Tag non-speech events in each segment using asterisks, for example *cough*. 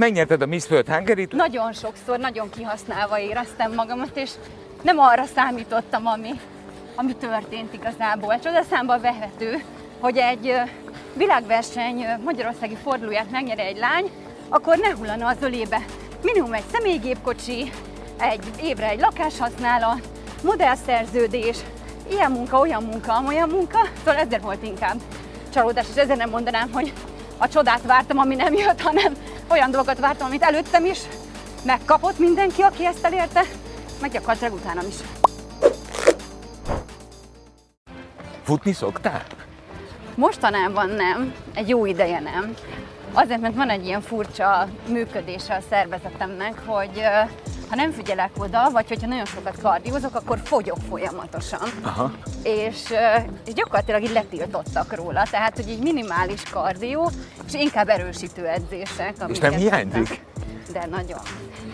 megnyerted a Miss World hungary Nagyon sokszor, nagyon kihasználva éreztem magamat, és nem arra számítottam, ami, ami történt igazából. Csodaszámba vehető, hogy egy világverseny magyarországi fordulóját megnyeri egy lány, akkor ne hullana az ölébe. Minimum egy személygépkocsi, egy évre egy lakáshasználat, modellszerződés, ilyen munka, olyan munka, olyan munka, szóval ezért volt inkább csalódás, és ezért nem mondanám, hogy a csodát vártam, ami nem jött, hanem olyan dolgokat vártam, amit előttem is megkapott mindenki, aki ezt elérte, meg gyakorlatilag utánam is. Futni szoktál? Mostanában nem, egy jó ideje nem. Azért, mert van egy ilyen furcsa működése a szervezetemnek, hogy ha nem figyelek oda, vagy hogyha nagyon sokat kardiózok, akkor fogyok folyamatosan. Aha. És, és gyakorlatilag így letiltottak róla, tehát hogy egy minimális kardió, és inkább erősítő edzések. És nem hiányzik? De nagyon.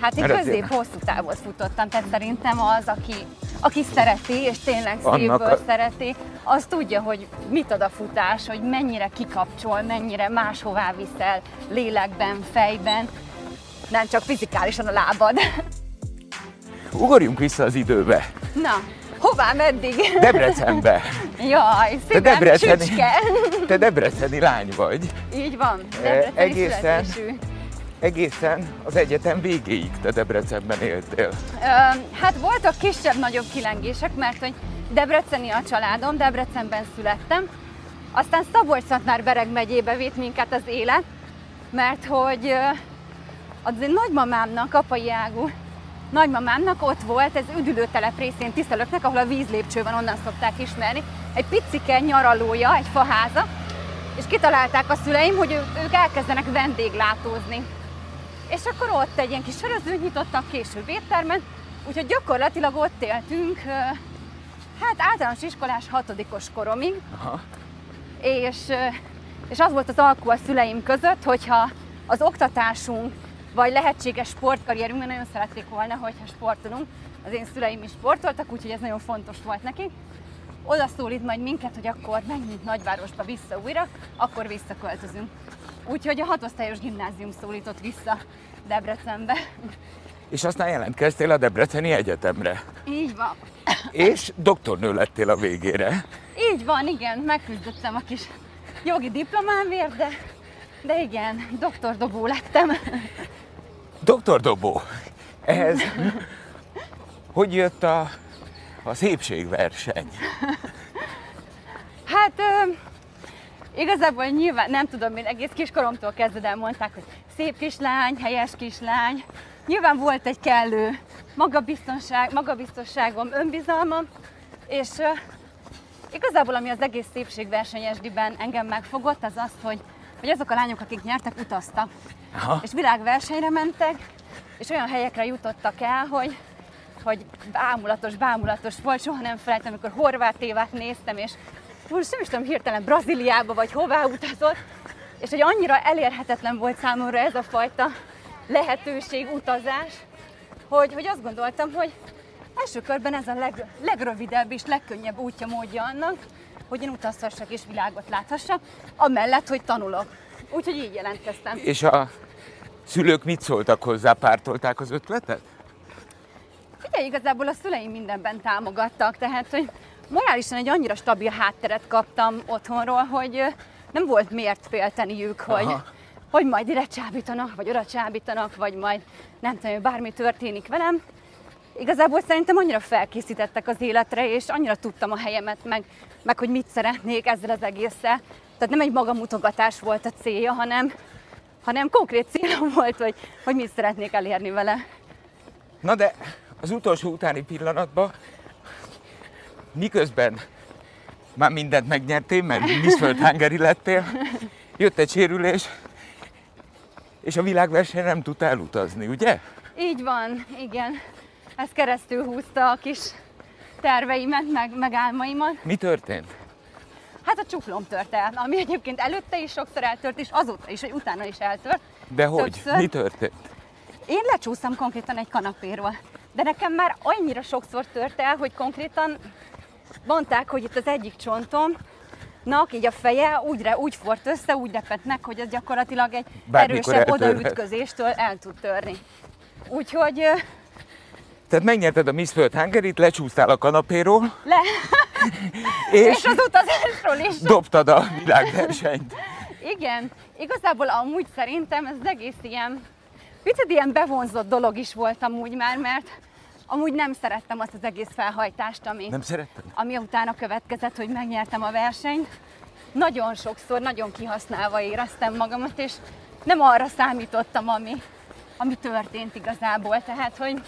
Hát én közép-hosszú távot futottam, tehát szerintem az, aki, aki szereti, és tényleg szívből a... szereti, az tudja, hogy mit ad a futás, hogy mennyire kikapcsol, mennyire máshová viszel lélekben, fejben, nem csak fizikálisan a lábad. Ugorjunk vissza az időbe. Na, hová, meddig? Debrecenbe. Jaj, szívem te Debreceni, csücske. Te debreceni lány vagy. Így van, debreceni egészen, születésű. egészen az egyetem végéig te Debrecenben éltél. Ö, hát voltak kisebb-nagyobb kilengések, mert hogy Debreceni a családom, Debrecenben születtem. Aztán szabolcs bereg megyébe vitt minket az élet, mert hogy az én nagymamámnak, apai ágú nagymamámnak ott volt, ez üdülőtelep részén Tisztelöknek, ahol a vízlépcső van, onnan szokták ismerni, egy picike nyaralója, egy faháza, és kitalálták a szüleim, hogy ők elkezdenek vendéglátózni. És akkor ott egy ilyen kis sörözőt nyitottak, később éttermen, úgyhogy gyakorlatilag ott éltünk, hát általános iskolás hatodikos koromig. Aha. És, és az volt az alkú a szüleim között, hogyha az oktatásunk vagy lehetséges sportkarrierünkben nagyon szerették volna, hogyha sportolunk. Az én szüleim is sportoltak, úgyhogy ez nagyon fontos volt nekik. Oda szólít majd minket, hogy akkor menjünk nagyvárosba vissza újra, akkor visszaköltözünk. Úgyhogy a hatosztályos gimnázium szólított vissza Debrecenbe. És aztán jelentkeztél a Debreceni Egyetemre. Így van. És doktornő lettél a végére. Így van, igen, megküzdöttem a kis jogi diplomámért, de, de igen, doktordobó lettem. Doktor Dobó, ehhez hogy jött a, a szépségverseny? Hát ö, igazából nyilván nem tudom, én egész kiskoromtól kezdve mondták, hogy szép kislány, helyes kislány. Nyilván volt egy kellő magabiztonság, magabiztosságom, önbizalmam, és ö, igazából ami az egész szépségversenyesdiben engem megfogott, az az, hogy hogy azok a lányok, akik nyertek, utaztak. Aha. És világversenyre mentek, és olyan helyekre jutottak el, hogy, hogy bámulatos, bámulatos volt, soha nem felejtem, amikor horvát évát néztem, és most nem is tudom, hirtelen Brazíliába vagy hová utazott, és hogy annyira elérhetetlen volt számomra ez a fajta lehetőség, utazás, hogy, hogy azt gondoltam, hogy első körben ez a leg, legrövidebb és legkönnyebb útja, módja annak, hogy én utazhassak és világot láthassak, amellett, hogy tanulok. Úgyhogy így jelentkeztem. És a szülők mit szóltak hozzá, pártolták az ötletet? Figyelj, igazából a szüleim mindenben támogattak, tehát hogy morálisan egy annyira stabil hátteret kaptam otthonról, hogy nem volt miért félteniük, hogy, hogy majd ide csábítanak, vagy oda csábítanak, vagy majd nem tudom, bármi történik velem. Igazából szerintem annyira felkészítettek az életre, és annyira tudtam a helyemet, meg, meg hogy mit szeretnék ezzel az egésszel. Tehát nem egy magamutogatás volt a célja, hanem, hanem konkrét célom volt, hogy, hogy mit szeretnék elérni vele. Na de az utolsó utáni pillanatban, miközben már mindent megnyertél, mert Miss World Hungary lettél, jött egy sérülés, és a világverseny nem tudta elutazni, ugye? Így van, igen ez keresztül húzta a kis terveimet, meg, meg álmaimat. Mi történt? Hát a csuklom tört el, ami egyébként előtte is sokszor eltört, és azóta is, hogy utána is eltört. De hogy? Többször. Mi történt? Én lecsúsztam konkrétan egy kanapéról. De nekem már annyira sokszor tört el, hogy konkrétan mondták, hogy itt az egyik csontom, nak így a feje úgy, úgy fort össze, úgy repett meg, hogy ez gyakorlatilag egy Bármikor erősebb eltörhet. odaütközéstől el tud törni. Úgyhogy Tehát megnyerted a Miss World hungary lecsúsztál a kanapéról, le, *laughs* és és az utazásról is. dobtad a világversenyt. *laughs* Igen, igazából amúgy szerintem ez az egész ilyen, picit ilyen bevonzott dolog is volt amúgy már, mert amúgy nem szerettem azt az egész felhajtást, ami, Nem szeretted? ami utána következett, hogy megnyertem a versenyt. Nagyon sokszor, nagyon kihasználva éreztem magamat, és nem arra számítottam, ami, ami történt igazából. Tehát, hogy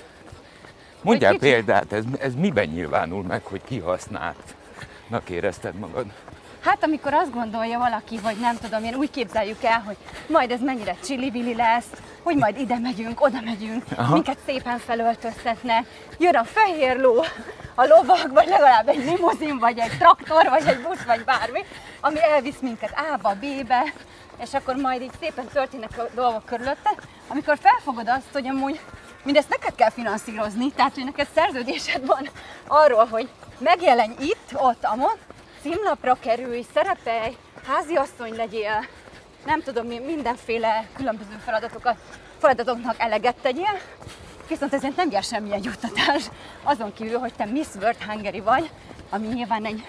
Mondjál kicsit- példát, ez, ez miben nyilvánul meg, hogy kihasználtnak érezted magad? Hát amikor azt gondolja valaki, hogy nem tudom, én úgy képzeljük el, hogy majd ez mennyire csili lesz, hogy majd ide megyünk, oda megyünk, Aha. Minket szépen felöltöztetne, jön a fehér ló, a lovag, vagy legalább egy limuzin, vagy egy traktor, vagy egy busz, vagy bármi, ami elvisz minket A-ba, B-be, és akkor majd így szépen történnek a dolgok körülötte, amikor felfogod azt, hogy amúgy mindezt neked kell finanszírozni, tehát hogy neked szerződésed van arról, hogy megjelenj itt, ott, amott, címlapra kerülj, szerepelj, háziasszony legyél, nem tudom, mi- mindenféle különböző feladatokat, feladatoknak eleget tegyél, viszont ezért nem jár semmilyen juttatás, azon kívül, hogy te Miss World Hungary vagy, ami nyilván egy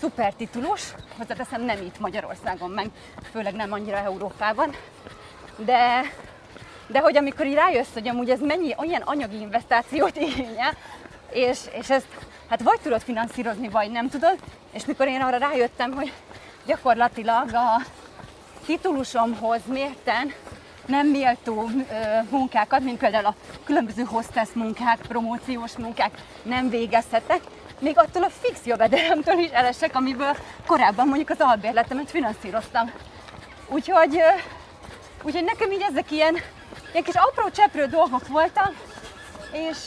szuper titulus, hozzáteszem nem itt Magyarországon, meg főleg nem annyira Európában, de, de hogy amikor így rájössz, hogy amúgy ez mennyi olyan anyagi investációt igényel, és, és ezt hát vagy tudod finanszírozni, vagy nem tudod, és mikor én arra rájöttem, hogy gyakorlatilag a titulusomhoz mérten nem méltó ö, munkákat, mint például a különböző hostess munkák, promóciós munkák nem végezhetek, még attól a fix jövedelemtől is elesek, amiből korábban mondjuk az albérletemet finanszíroztam. Úgyhogy, úgyhogy nekem így ezek ilyen, ilyen kis apró cseprő dolgok voltak, és,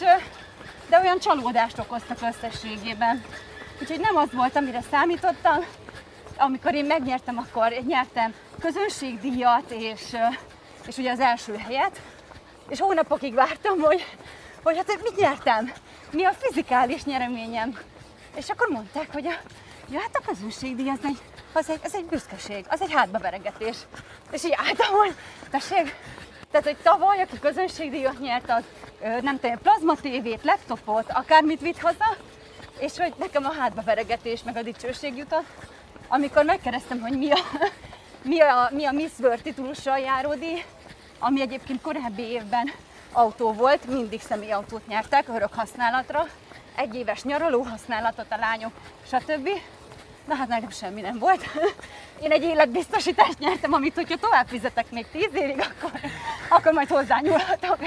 de olyan csalódást okoztak összességében. Úgyhogy nem az volt, amire számítottam, amikor én megnyertem, akkor nyertem közönségdíjat, és, és ugye az első helyet, és hónapokig vártam, hogy, hogy hát mit nyertem, mi a fizikális nyereményem. És akkor mondták, hogy a, ja, hát a közönségdíj az egy, az egy, az egy büszkeség, az egy hátbaveregetés. És így álltam, hogy tessék, tehát, hogy tavaly, aki közönségdíjat nyert, az nem tudom, plazma tévét, laptopot, akármit vitt haza, és hogy nekem a hátbaveregetés meg a dicsőség jutott. Amikor megkérdeztem, hogy mi a, *laughs* mi a, mi a Miss World titulussal járó ami egyébként korábbi évben autó volt, mindig személyautót nyertek örök használatra, egy éves nyaraló használatot a lányok, stb. Na hát nekem semmi nem volt. Én egy életbiztosítást nyertem, amit hogyha tovább fizetek még 10 évig, akkor, akkor majd hozzányúlhatok.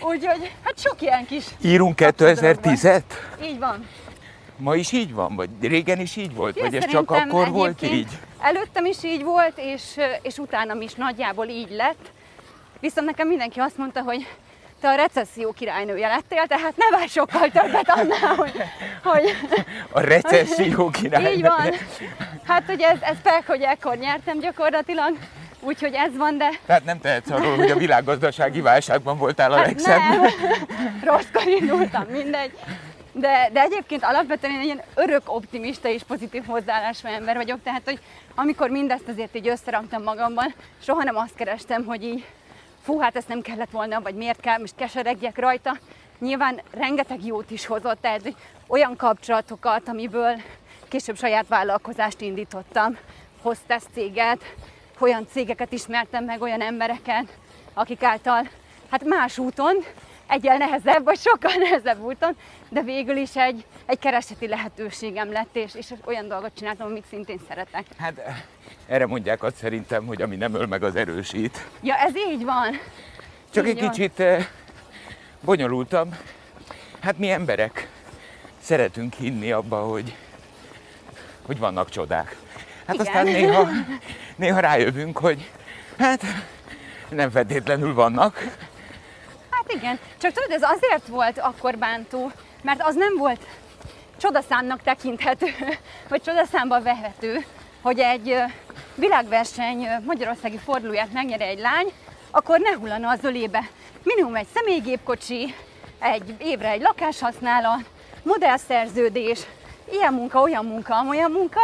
Úgyhogy hát sok ilyen kis... Írunk apró dolog 2010-et? van. Így van. Ma is így van? Vagy régen is így volt? Hű, Vagy ez csak akkor volt így? Előttem is így volt, és, és utánam is nagyjából így lett. Viszont nekem mindenki azt mondta, hogy te a recesszió királynője lettél, tehát ne várj sokkal többet annál, hogy, hogy A recesszió király. így van. Hát, hogy ez, ez fel, hogy ekkor nyertem gyakorlatilag, úgyhogy ez van, de Tehát nem tehetsz arról, hogy a világgazdasági válságban voltál a Hát legszebb. nem, rosszkor indultam, mindegy. De, de egyébként alapvetően én egy ilyen örök optimista és pozitív hozzáállású ember vagyok, tehát hogy amikor mindezt azért így összeraktam magamban, soha nem azt kerestem, hogy így fú, hát ezt nem kellett volna, vagy miért kell, most keseregjek rajta. Nyilván rengeteg jót is hozott, tehát olyan kapcsolatokat, amiből később saját vállalkozást indítottam, hostess céget, olyan cégeket ismertem meg, olyan embereket, akik által hát más úton, egyel nehezebb, vagy sokkal *laughs* nehezebb úton, de végül is egy, egy kereseti lehetőségem lett, és, és olyan dolgot csináltam, amit szintén szeretek. Hát erre mondják azt szerintem, hogy ami nem öl meg, az erősít. Ja, ez így van. Csak Így egy van. kicsit eh, bonyolultabb. Hát mi emberek szeretünk hinni abba, hogy, hogy vannak csodák. Hát Igen. aztán néha, néha rájövünk, hogy hát nem feltétlenül vannak. Hát igen, csak tudod, ez azért volt akkor bántó, mert az nem volt csodaszámnak tekinthető, *laughs* vagy csodaszámba vehető, hogy egy világverseny magyarországi fordulóját megnyeri egy lány, akkor ne hullana az ölébe. Minimum egy személygépkocsi, egy évre egy lakáshasználat, modellszerződés, ilyen munka, olyan munka, olyan munka,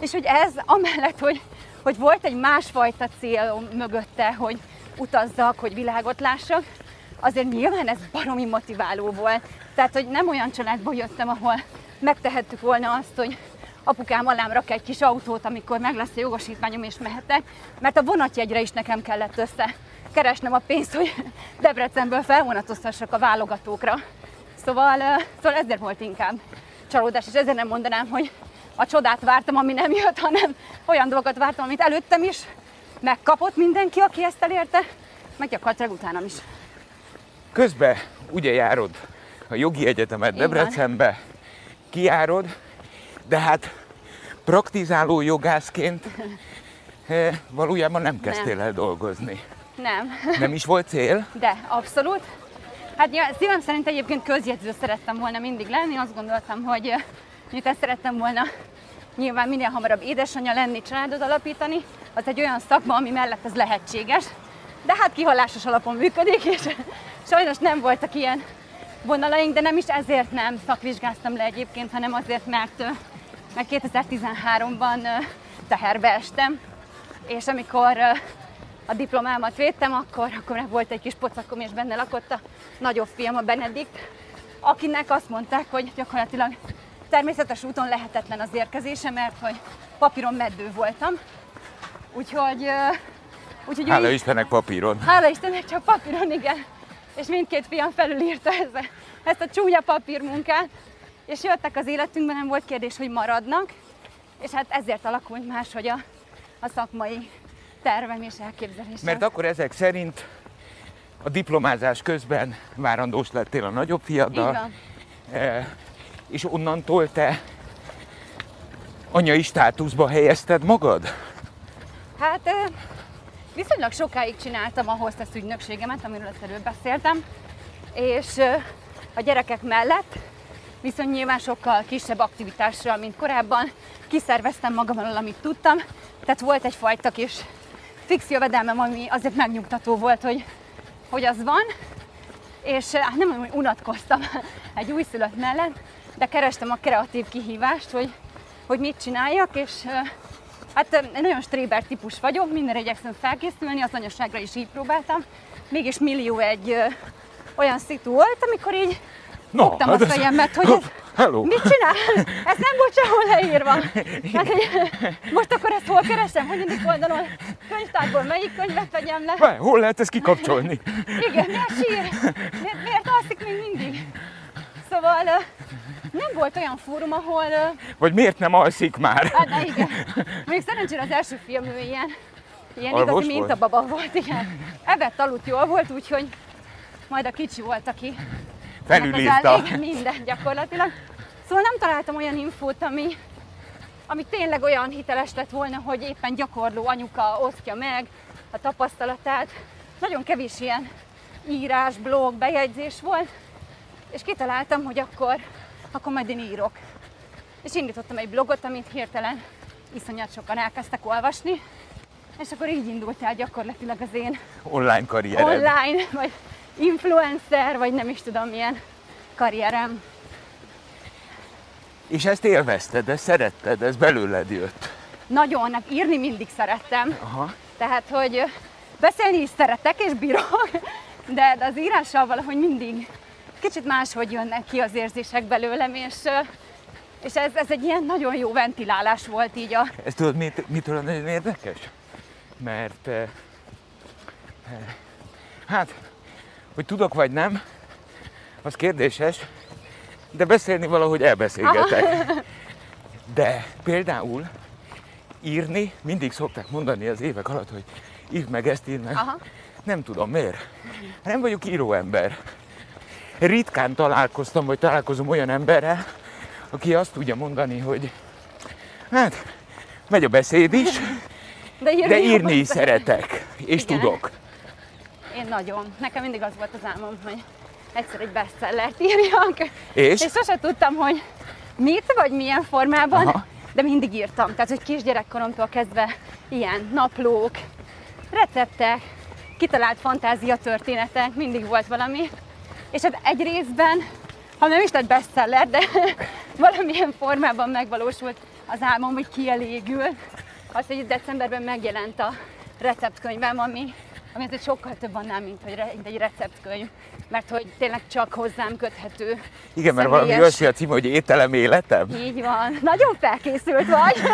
És hogy ez amellett, hogy, hogy volt egy másfajta cél mögötte, hogy utazzak, hogy világot lássak, azért nyilván ez baromi motiváló volt. Tehát, hogy nem olyan családból jöttem, ahol megtehettük volna azt, hogy apukám alám rak egy kis autót, amikor meg lesz a jogosítványom és mehetek, mert a vonatjegyre is nekem kellett össze keresnem a pénzt, hogy Debrecenből felvonatozhassak a válogatókra. Szóval, szóval ezért volt inkább csalódás, és ezért nem mondanám, hogy a csodát vártam, ami nem jött, hanem olyan dolgokat vártam, amit előttem is megkapott mindenki, aki ezt elérte, meg gyakorlatilag utánam is. Közben ugye járod a jogi egyetemet Így van. Debrecenbe, kijárod, de hát praktizáló jogászként *laughs* eh, valójában nem kezdtél el dolgozni. Nem. Nem is volt cél? *laughs* De, abszolút. Hát ja, szívem szerint egyébként közjegyző szerettem volna mindig lenni. Azt gondoltam, hogy eh, miután szerettem volna nyilván minél hamarabb édesanyja lenni, családot alapítani, az egy olyan szakma, ami mellett ez lehetséges. De hát kihalásos alapon működik, és sajnos nem voltak ilyen vonalaink, de nem is ezért nem szakvizsgáztam le egyébként, hanem azért, mert, mert 2013-ban eh, teherbe estem, és amikor a diplomámat védtem, akkor, akkor volt egy kis pocakom, és benne lakott a nagyobb fiam, a Benedikt, akinek azt mondták, hogy gyakorlatilag természetes úton lehetetlen az érkezése, mert hogy papíron meddő voltam. Úgyhogy, úgyhogy Hála ő- Istennek papíron. Hála Istennek csak papíron, igen. És mindkét fiam felülírta ezt, ezt a csúnya papírmunkát. És jöttek az életünkben, nem volt kérdés, hogy maradnak. És hát ezért alakult máshogy a, a szakmai tervem és elképzelésem. Mert akkor ezek szerint a diplomázás közben várandós lettél a nagyobb fiaddal, eh, és onnantól te anyai státuszba helyezted magad? Hát viszonylag sokáig csináltam a hostess ügynökségemet, amiről az előbb beszéltem, és a gyerekek mellett viszont nyilván sokkal kisebb aktivitással, mint korábban. Kiszerveztem magam alól, amit tudtam, tehát volt egyfajta kis fix jövedelmem, ami azért megnyugtató volt, hogy, hogy az van, és hát nem hogy unatkoztam *laughs* egy újszülött mellett, de kerestem a kreatív kihívást, hogy, hogy mit csináljak, és Hát nagyon stréber típus vagyok, mindenre igyekszem felkészülni, az anyaságra is így próbáltam. Mégis millió egy ö, olyan szitu volt, amikor így No, fogtam hát a ez- fejemet, hogy ez, *laughs* Hello! mit csinál? Ez nem volt sehol leírva. *laughs* Hát, hogy, most akkor ezt hol keresem? Hanyadik oldalon? Könyvtárból melyik könyvet vegyem le? Várj, hol lehet ezt kikapcsolni? Igen, miért sír? Miért, miért alszik még mindig? Szóval nem volt olyan fórum, ahol Vagy miért nem alszik már? Hát, de igen. Még szerencsére az első film ő ilyen, ilyen Alvos igazi volt? mintababa volt, igen. Evett aludt jól volt, úgyhogy majd a kicsi volt, aki Felülírta. Igen, minden gyakorlatilag. Szóval nem találtam olyan infót, ami, ami tényleg olyan hiteles lett volna, hogy éppen gyakorló anyuka osztja meg a tapasztalatát. Nagyon kevés ilyen írás, blog, bejegyzés volt, és kitaláltam, hogy akkor, akkor majd én írok. És indítottam egy blogot, amit hirtelen iszonyat sokan elkezdtek olvasni, és akkor így indult el gyakorlatilag az én Online karriered. online, vagy influencer, vagy nem is tudom milyen karrierem. És ezt élvezted, ezt szeretted, ez belőled jött. Nagyon, hát írni mindig szerettem, Aha. tehát hogy beszélni is szeretek és bírok, de az írással valahogy mindig kicsit máshogy jönnek ki az érzések belőlem, és, és ez, ez egy ilyen nagyon jó ventilálás volt így a, Ez tudod, mit, mitől nagyon érdekes? Mert eh, eh, hát, hogy tudok vagy nem, az kérdéses, de beszélni valahogy elbeszélgetek. De például írni, mindig szokták mondani az évek alatt, hogy írd meg ezt, írd meg. Aha. Nem tudom miért. Nem vagyok íróember. Ritkán találkoztam, vagy találkozom olyan emberrel, aki azt tudja mondani, hogy hát, megy a beszéd is, de írni, de írni is szeretek, és Igen. tudok. Én nagyon. Nekem mindig az volt az álmom, hogy egyszer egy bestsellert írjak. És? És sose tudtam, hogy mit, vagy milyen formában, Aha. de mindig írtam. Tehát, hogy kisgyerekkoromtól kezdve ilyen naplók, receptek, kitalált fantázia történetek, mindig volt valami. És hát egy részben, ha nem is lett bestseller, de *laughs* valamilyen formában megvalósult az álmom, hogy kielégül. Az, hogy decemberben megjelent a receptkönyvem, ami, ami azért sokkal több annál, mint, hogy re, mint egy receptkönyv, mert hogy tényleg csak hozzám köthető. Igen, mert valami olyasmi a cím, hogy ételem életem. Így van. Nagyon felkészült vagy. *laughs*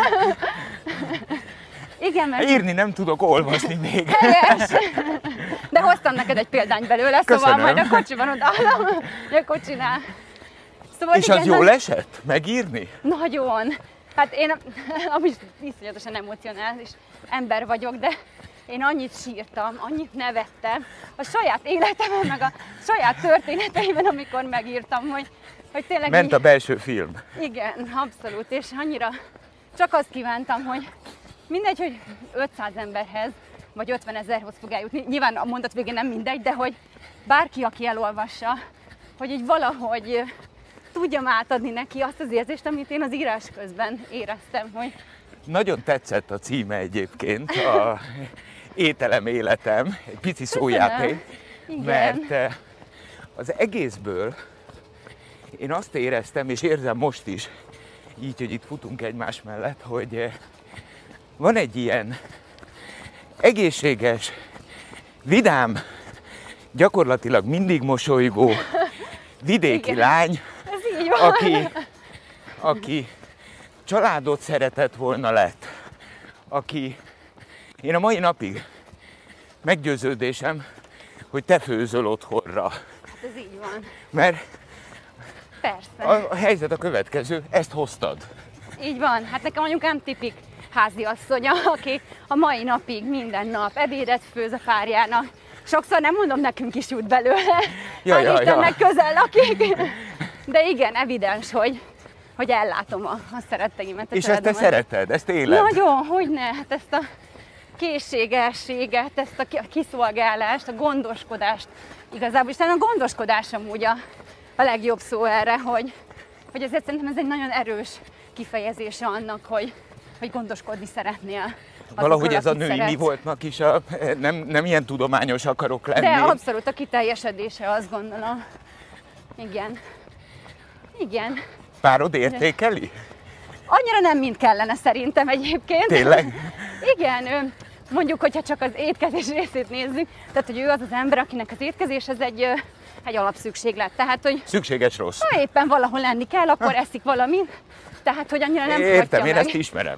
Igen, mert Írni nem tudok, olvasni még. helyes. *laughs* De hoztam neked egy példány belőle, szóval Köszönöm. majd a kocsiban odaállom, hogy akkor csinál. Szóval És az igen, jól nagy- esett? Megírni? Nagyon. Hát én *laughs* amúgy iszonyatosan emocionális ember vagyok, de én annyit sírtam, annyit nevettem a saját életemben, meg a saját történeteimben, amikor megírtam, hogy, hogy tényleg Ment így- a belső film. igen, abszolút, és annyira csak azt kívántam, hogy mindegy, hogy 500 emberhez, vagy 50 ezerhoz fog eljutni. Nyilván a mondat végén nem mindegy, de hogy bárki, aki elolvassa, hogy így valahogy tudjam átadni neki azt az érzést, amit én az írás közben éreztem, hogy Nagyon tetszett a címe egyébként, a Ételem életem, egy pici szójáték, mert az egészből én azt éreztem, és érzem most is, így, hogy itt futunk egymás mellett, hogy van egy ilyen egészséges, vidám, gyakorlatilag mindig mosolygó, vidéki Igen. lány, ez így van. aki, aki családot szeretett volna lett, aki én a mai napig meggyőződésem, hogy te főzöl otthonra. Hát ez így van. Mert Persze. a, a helyzet a következő, ezt hoztad. Így van. Hát nekem anyukám tipik háziasszonya, aki a mai napig minden nap ebédet főz a párjának. Sokszor nem mondom, nekünk is jut belőle. Ja, Hál' ja, ja. Istennek közel lakik. De igen, evidens, hogy, hogy ellátom a, a szeretteimet. a És ezt te szereted, ezt éled. Nagyon, hogy ne, hát ezt a készségességet, ezt a kiszolgálást, a gondoskodást, igazából is a gondoskodás amúgy a, a legjobb szó erre, hogy, hogy ezért szerintem ez egy nagyon erős kifejezése annak, hogy, hogy gondoskodni szeretnél. Valahogy ez a női mi szeretsz. voltnak is, a, nem, nem ilyen tudományos akarok lenni. De abszolút a kiteljesedése, azt gondolom. Igen. Igen. Párod értékeli? Annyira nem, mint kellene szerintem egyébként. Tényleg? *laughs* Igen, ő, mondjuk, hogyha csak az étkezés részét nézzük, tehát hogy ő az az ember, akinek az étkezés ez egy, egy alapszükséglet. Tehát, hogy Szükséges rossz. ha éppen valahol lenni kell, akkor eszik valamit, tehát, hogy annyira nem Értem, én meg. ezt ismerem.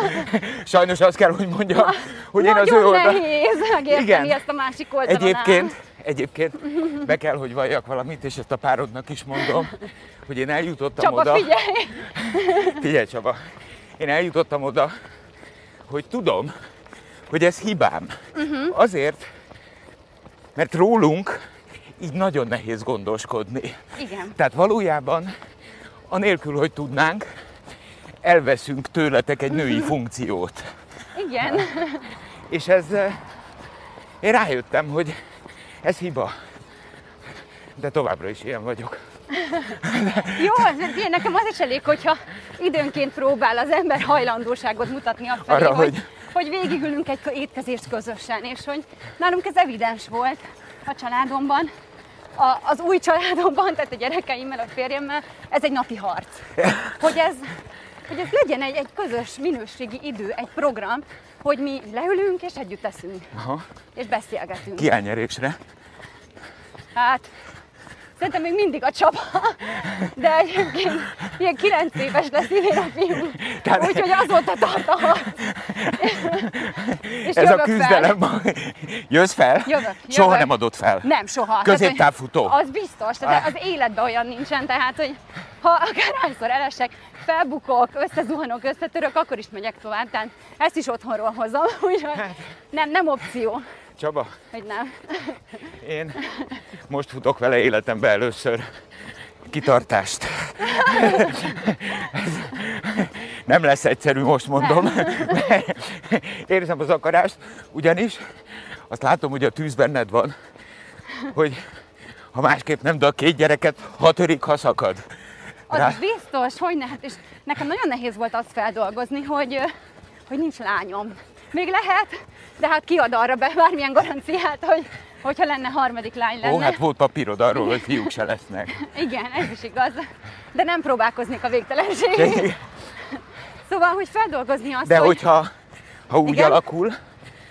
*laughs* Sajnos azt kell, hogy mondjam, hogy én az Nagyon ő oldal... nehéz megérteni Igen. ezt a másik oldalon Egyébként, egyébként be kell, hogy valljak valamit, és ezt a párodnak is mondom, hogy én eljutottam Csaba, oda... figyelj! Figyelj Csaba, én eljutottam oda, hogy tudom, hogy ez hibám. Uh-huh. Azért, mert rólunk így nagyon nehéz gondoskodni. Igen. Tehát valójában, anélkül, hogy tudnánk, elveszünk tőletek egy női funkciót. Igen. *laughs* És ez, eh, én rájöttem, hogy ez hiba. De továbbra is ilyen vagyok. *laughs* Jó, ez ilyen, nekem az is elég, hogyha időnként próbál az ember hajlandóságot mutatni a felé, Arra, hogy, hogy- hogy végigülünk egy étkezést közösen, és hogy nálunk ez evidens volt a családomban, a, az új családomban, tehát a gyerekeimmel, a férjemmel, ez egy napi harc. Hogy ez, hogy ez legyen egy, egy közös minőségi idő, egy program, hogy mi leülünk és együtt eszünk, Aha. és beszélgetünk. Kiányerésre. Hát, szerintem még mindig a Csaba, de egyébként ilyen 9 éves lesz idén a fiú, Tehát- úgyhogy azóta tart a harc. És Ez a küzdelem. *laughs* Jössz fel? Jövök, Soha jövök. nem adott fel. Nem, soha. Középtávfutó. Hogy Az biztos, tehát az életben olyan nincsen, tehát hogy ha akárhányszor elesek, felbukok, összezuhanok, összetörök, akkor is megyek tovább. Tehát ezt is otthonról hozom, *laughs* úgyhogy Hát. nem, nem opció, Csaba, hogy nem. én most futok vele életembe először kitartást. *laughs* Nem lesz egyszerű, most mondom. *laughs* Érzem az akarást, ugyanis azt látom, hogy a tűz benned van, hogy ha másképp nem, de a két gyereket, ha törik, ha szakad. Az Rá- biztos, hogy ne, hát és nekem nagyon nehéz volt azt feldolgozni, hogy, hogy nincs lányom. Még lehet, de hát kiad arra be bármilyen garanciát, hogy hogyha lenne harmadik lány lenne. Ó, hát volt papírod arról, hogy fiúk se lesznek. Igen, ez is igaz. De nem próbálkoznék a végtelenségig. Szóval, hogy feldolgozni azt, De hogy... hogyha ha úgy Igen? alakul,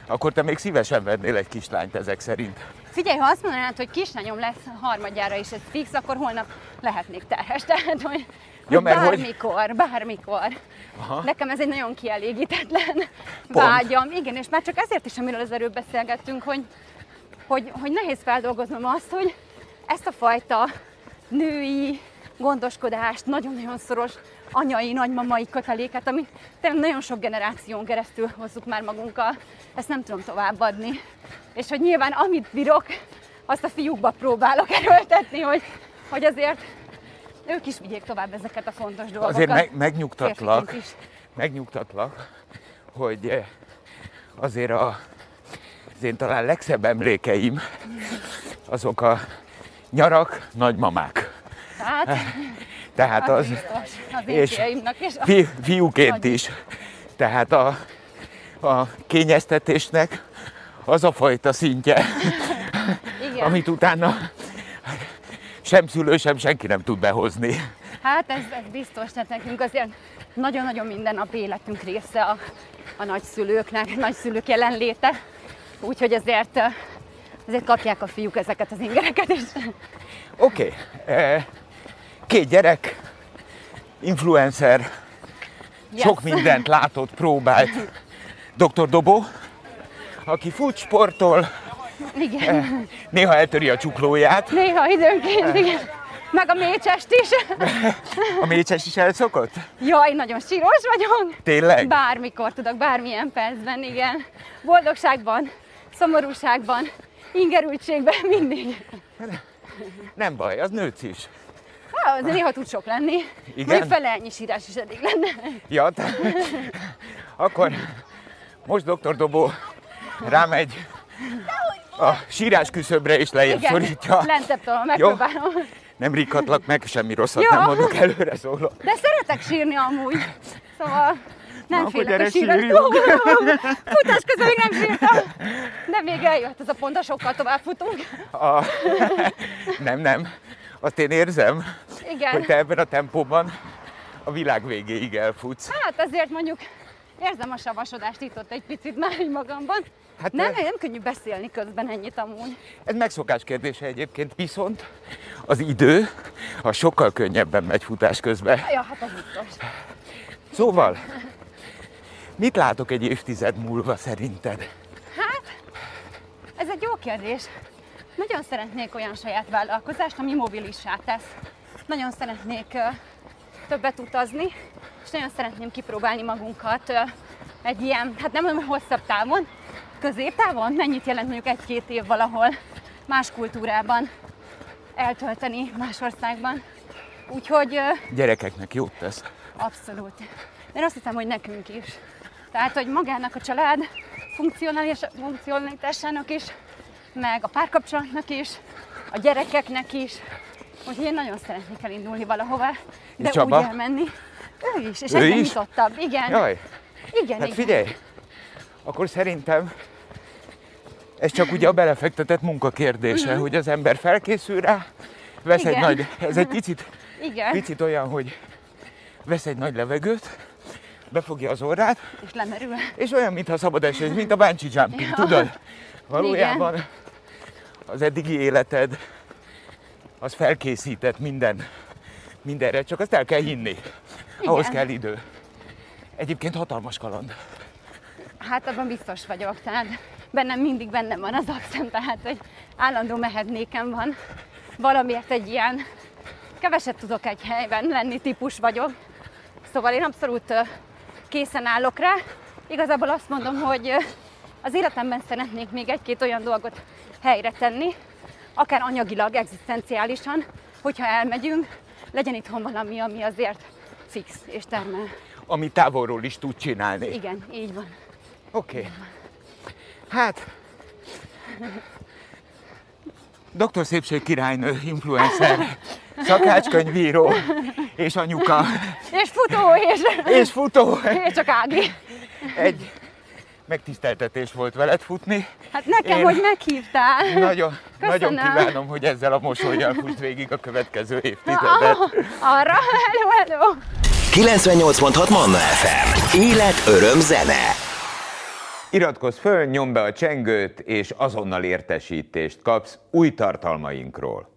akkor te még szívesen vennél egy kislányt ezek szerint. Figyelj, ha azt mondanád, hogy kislányom lesz harmadjára is ez fix, akkor holnap lehetnék terhes. *laughs* Tehát, hogy, Ja, mert hogy- bármikor, bármikor. Aha. Nekem ez egy nagyon kielégítetlen vágyam. Igen, és már csak ezért is, amiről az előbb beszélgettünk, hogy, hogy, hogy nehéz feldolgoznom azt, hogy ezt a fajta női gondoskodást, nagyon-nagyon szoros anyai, nagymamai köteléket, ami nagyon sok generáción keresztül hozzuk már magunkkal, ezt nem tudom továbbadni. És hogy nyilván amit bírok, azt a fiúkba próbálok *laughs* erőltetni, hogy, hogy azért ők is vigyék tovább ezeket a fontos dolgokat. Azért meg, megnyugtatlak, megnyugtatlak, hogy eh, azért a, az én talán legszebb emlékeim azok a nyarak nagymamák. Tehát Tehát az az biztos az én és is. fi, fiúként is. Tehát a, a kényeztetésnek az a fajta szintje, Igen. amit utána sem szülő, sem senki nem tud behozni. Hát ez, ez biztos, tehát nekünk azért nagyon-nagyon minden nap életünk része a, a nagyszülőknek, nagyszülők jelenléte. Úgyhogy azért, eh, azért kapják a fiúk ezeket az ingereket is. Oké, okay. Két gyerek, influencer, Yes. sok mindent látott, próbált. Dr. Dobó, aki fut, sportol, Igen, néha eltöri a csuklóját. néha időnként, igen. Meg a mécsest is. A mécses is elszokott? Jaj, nagyon síros vagyok. Tényleg? Bármikor tudok, bármilyen percben, igen. Boldogságban, szomorúságban, ingerültségben, mindig. Nem baj, az nőc is. Az néha tud sok lenni. Igen? Még fele ennyi sírás is elég lenne. Ja, te... akkor most Dr. Dobó rámegy a sírás küszöbre és lejjebb Igen, szorítja. lentebb tolom, megpróbálom. Nem rikkatlak meg, semmi rosszat Jó. nem mondok előre szóló. De szeretek sírni amúgy. Szóval nem Na, félek a sírjunk. Futás közben még nem sírtam. De még eljött ez a pont, a sokkal tovább futunk. A... *laughs* Nem, nem. Azt én érzem, Igen. hogy te ebben a tempóban a világ végéig elfutsz. Hát azért mondjuk érzem a savasodást itt ott egy picit már így magamban. Hát nem, te- nem könnyű beszélni közben ennyit amúgy. Ez megszokás kérdése egyébként, viszont az idő az sokkal könnyebben megy futás közben. Ja, hát az biztos. Szóval, mit látok egy évtized múlva szerinted? Ez egy jó kérdés. Nagyon szeretnék olyan saját vállalkozást, ami mobilissá tesz. Nagyon szeretnék többet utazni, és nagyon szeretném kipróbálni magunkat egy ilyen, hát nem olyan hosszabb távon, középtávon, mennyit jelent mondjuk egy-két év valahol más kultúrában eltölteni más országban. Úgyhogy Gyerekeknek jót tesz. Abszolút. Én azt hiszem, hogy nekünk is. Tehát, hogy magának a család funkcionális- funkcionalitásának is, meg a párkapcsolatnak is, a gyerekeknek is. Úgyhogy én nagyon szeretnék elindulni valahova, de Csaba? úgy elmenni. Ő is, és Ő is? nyitottabb. Igen, Jaj, igen, hát igen. figyelj, akkor szerintem ez csak ugye a belefektetett munka kérdése, hogy az ember felkészül rá, vesz egy. Igen. nagy, ez egy picit, Igen, picit olyan, hogy vesz egy nagy levegőt, befogja az orrát, és lemerül. és olyan, mintha szabad esés, mint a bungee jumping, tudod? Valójában az eddigi életed az felkészített minden, mindenre, csak azt el kell hinni. Ahhoz Igen. kell idő. Egyébként hatalmas kaland. Hát abban biztos vagyok, tehát bennem mindig bennem van az akcent, tehát hogy állandó mehetnékem van. Valamiért egy ilyen keveset tudok egy helyben lenni típus vagyok. Szóval én abszolút készen állok rá. Igazából azt mondom, hogy az életemben szeretnék még egy-két olyan dolgot helyre tenni, akár anyagilag, egzisztenciálisan, hogyha elmegyünk, legyen itthon valami, ami azért fix és termel. Ami távolról is tud csinálni. Igen, így van. Oké. Okay. Hát, Doktor Szépség királynő, influencer, szakácskönyvíró és anyuka, És futó, és, és futó. és csak Ági. Egy megtiszteltetés volt veled futni. Hát nekem, Én- hogy meghívtál. Nagyon, nagyon Köszönöm. kívánom, hogy ezzel a mosolyjal fuss végig a következő évtizedet. arra, hello, hello. 98.6 Manna FM. Élet, öröm, zene. Iratkozz föl, nyomd be a csengőt, és azonnal értesítést kapsz új tartalmainkról.